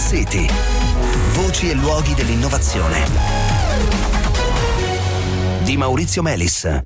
City. Voci e luoghi dell'innovazione. Di Maurizio Melis.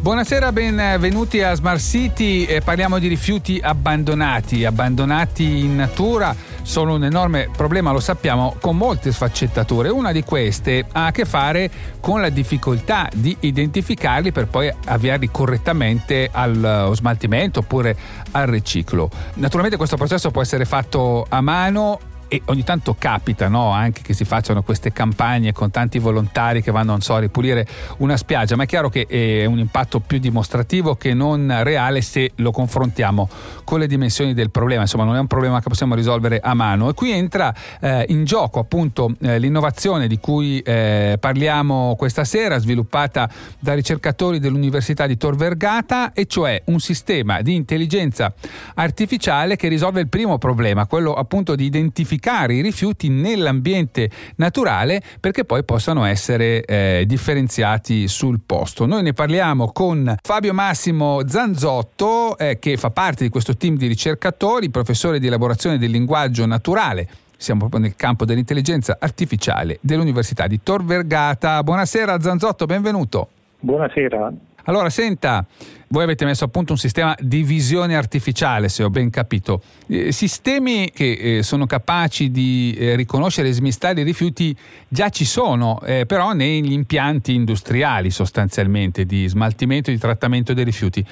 Buonasera, benvenuti a Smart City. Eh, parliamo di rifiuti abbandonati, abbandonati in natura. Sono un enorme problema, lo sappiamo, con molte sfaccettature. Una di queste ha a che fare con la difficoltà di identificarli per poi avviarli correttamente allo smaltimento oppure al riciclo. Naturalmente questo processo può essere fatto a mano e ogni tanto capita no? anche che si facciano queste campagne con tanti volontari che vanno so, a ripulire una spiaggia, ma è chiaro che è un impatto più dimostrativo che non reale se lo confrontiamo con le dimensioni del problema, insomma non è un problema che possiamo risolvere a mano e qui entra eh, in gioco appunto eh, l'innovazione di cui eh, parliamo questa sera, sviluppata da ricercatori dell'Università di Tor Vergata, e cioè un sistema di intelligenza artificiale che risolve il primo problema, quello appunto di identificare identificare i rifiuti nell'ambiente naturale perché poi possano essere eh, differenziati sul posto. Noi ne parliamo con Fabio Massimo Zanzotto eh, che fa parte di questo team di ricercatori, professore di elaborazione del linguaggio naturale siamo proprio nel campo dell'intelligenza artificiale dell'Università di Tor Vergata. Buonasera Zanzotto, benvenuto. Buonasera. Allora, senta, voi avete messo a punto un sistema di visione artificiale, se ho ben capito. Eh, sistemi che eh, sono capaci di eh, riconoscere e smistare i rifiuti già ci sono, eh, però negli impianti industriali sostanzialmente di smaltimento e di trattamento dei rifiuti.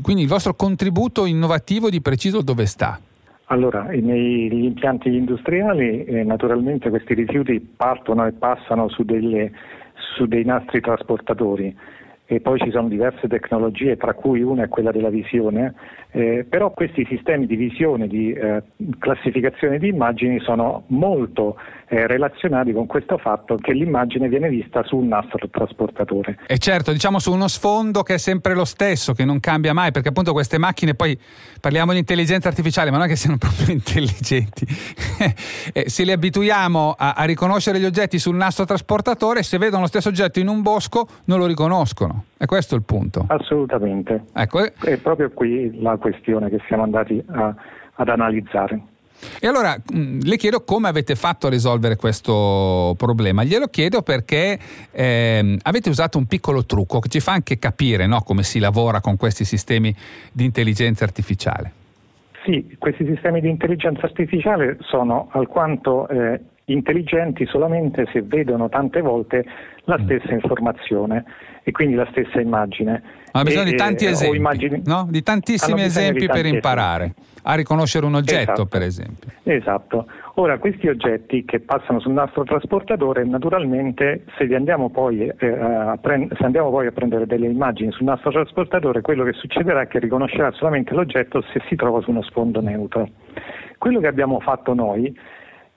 Quindi il vostro contributo innovativo di preciso dove sta? Allora, negli impianti industriali eh, naturalmente questi rifiuti partono e passano su, delle, su dei nastri trasportatori e poi ci sono diverse tecnologie, tra cui una è quella della visione, eh, però questi sistemi di visione, di eh, classificazione di immagini sono molto eh, relazionati con questo fatto che l'immagine viene vista su un nastro trasportatore. E certo, diciamo su uno sfondo che è sempre lo stesso, che non cambia mai, perché appunto queste macchine, poi parliamo di intelligenza artificiale, ma non è che siano proprio intelligenti. Eh, se li abituiamo a, a riconoscere gli oggetti sul nastro trasportatore, se vedono lo stesso oggetto in un bosco non lo riconoscono. E questo è il punto. Assolutamente. Ecco. È proprio qui la questione che siamo andati a, ad analizzare. E allora mm, le chiedo come avete fatto a risolvere questo problema. Glielo chiedo perché eh, avete usato un piccolo trucco che ci fa anche capire no, come si lavora con questi sistemi di intelligenza artificiale. Sì, questi sistemi di intelligenza artificiale sono alquanto eh, intelligenti solamente se vedono tante volte la mm. stessa informazione e quindi la stessa immagine. Ma ha bisogno e, di tanti esempi, immagini... no? di tantissimi esempi di per imparare esempi. a riconoscere un oggetto, esatto. per esempio. Esatto. Ora, questi oggetti che passano sul nastro trasportatore, naturalmente, se andiamo, poi, eh, prend- se andiamo poi a prendere delle immagini sul nastro trasportatore, quello che succederà è che riconoscerà solamente l'oggetto se si trova su uno sfondo neutro. Quello che abbiamo fatto noi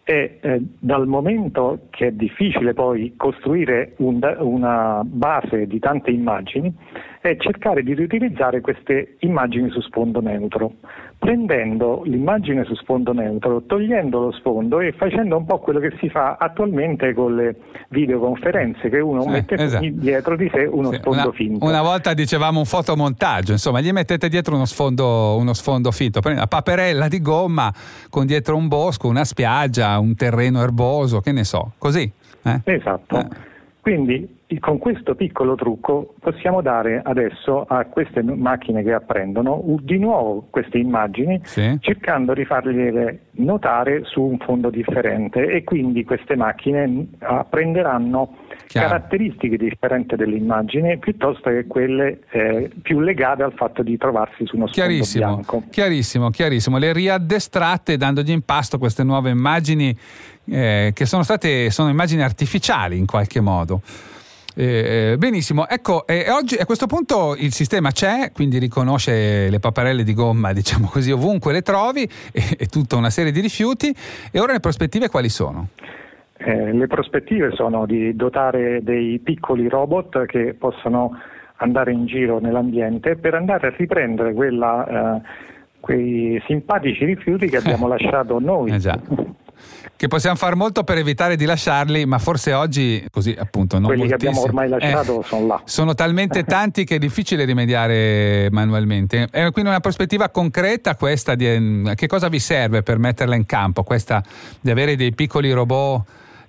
e eh, dal momento che è difficile poi costruire un, una base di tante immagini, è cercare di riutilizzare queste immagini su sfondo neutro, prendendo l'immagine su sfondo neutro, togliendo lo sfondo e facendo un po' quello che si fa attualmente con le videoconferenze, che uno sì, mette esatto. dietro di sé uno sì, sfondo una, finto. Una volta dicevamo un fotomontaggio, insomma, gli mettete dietro uno sfondo, uno sfondo finto, prendete una paperella di gomma con dietro un bosco, una spiaggia, un terreno erboso, che ne so, così. Eh? Esatto. Eh. Quindi con questo piccolo trucco possiamo dare adesso a queste macchine che apprendono di nuovo queste immagini sì. cercando di farle notare su un fondo differente e quindi queste macchine apprenderanno Chiaro. caratteristiche differenti dell'immagine piuttosto che quelle eh, più legate al fatto di trovarsi su uno sfondo bianco. Chiarissimo, chiarissimo. Le riaddestrate dandogli in pasto queste nuove immagini eh, che sono state sono immagini artificiali in qualche modo. Eh, eh, benissimo, ecco, eh, oggi a questo punto il sistema c'è, quindi riconosce le paperelle di gomma, diciamo così, ovunque le trovi e, e tutta una serie di rifiuti. E ora le prospettive quali sono? Eh, le prospettive sono di dotare dei piccoli robot che possano andare in giro nell'ambiente per andare a riprendere quella, eh, quei simpatici rifiuti che abbiamo lasciato noi. Esatto che possiamo fare molto per evitare di lasciarli, ma forse oggi così appunto non Quelli che abbiamo ormai lasciato eh, sono là. Sono talmente tanti che è difficile rimediare manualmente. È quindi una prospettiva concreta questa di eh, che cosa vi serve per metterla in campo, questa di avere dei piccoli robot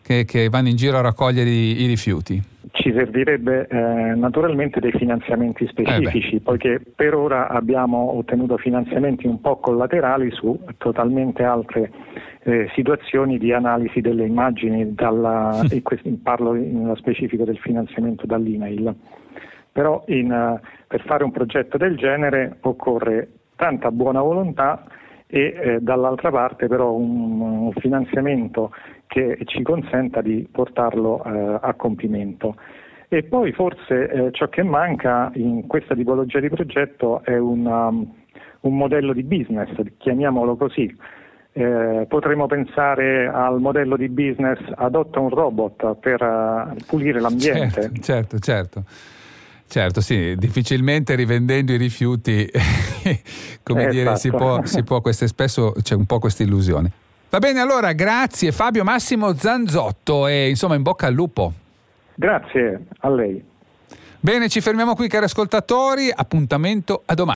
che, che vanno in giro a raccogliere i, i rifiuti? Ci servirebbe eh, naturalmente dei finanziamenti specifici, eh poiché per ora abbiamo ottenuto finanziamenti un po' collaterali su totalmente altre eh, situazioni di analisi delle immagini, dalla, e questo, parlo nello specifico del finanziamento dall'email. Però in, uh, per fare un progetto del genere occorre tanta buona volontà e eh, dall'altra parte però un, un, finanziamento che ci consenta di portarlo eh, a compimento. E poi forse eh, ciò che manca in questa tipologia di progetto è una, um, un modello di business, chiamiamolo così. Eh, potremmo pensare al modello di business adotta un robot per uh, pulire l'ambiente. Certo, certo, certo. Certo, sì, difficilmente rivendendo i rifiuti, come esatto. dire, si può, si può, spesso c'è un po' questa illusione. Va bene, allora grazie Fabio Massimo Zanzotto e insomma in bocca al lupo. Grazie a lei. Bene, ci fermiamo qui cari ascoltatori, appuntamento a domani.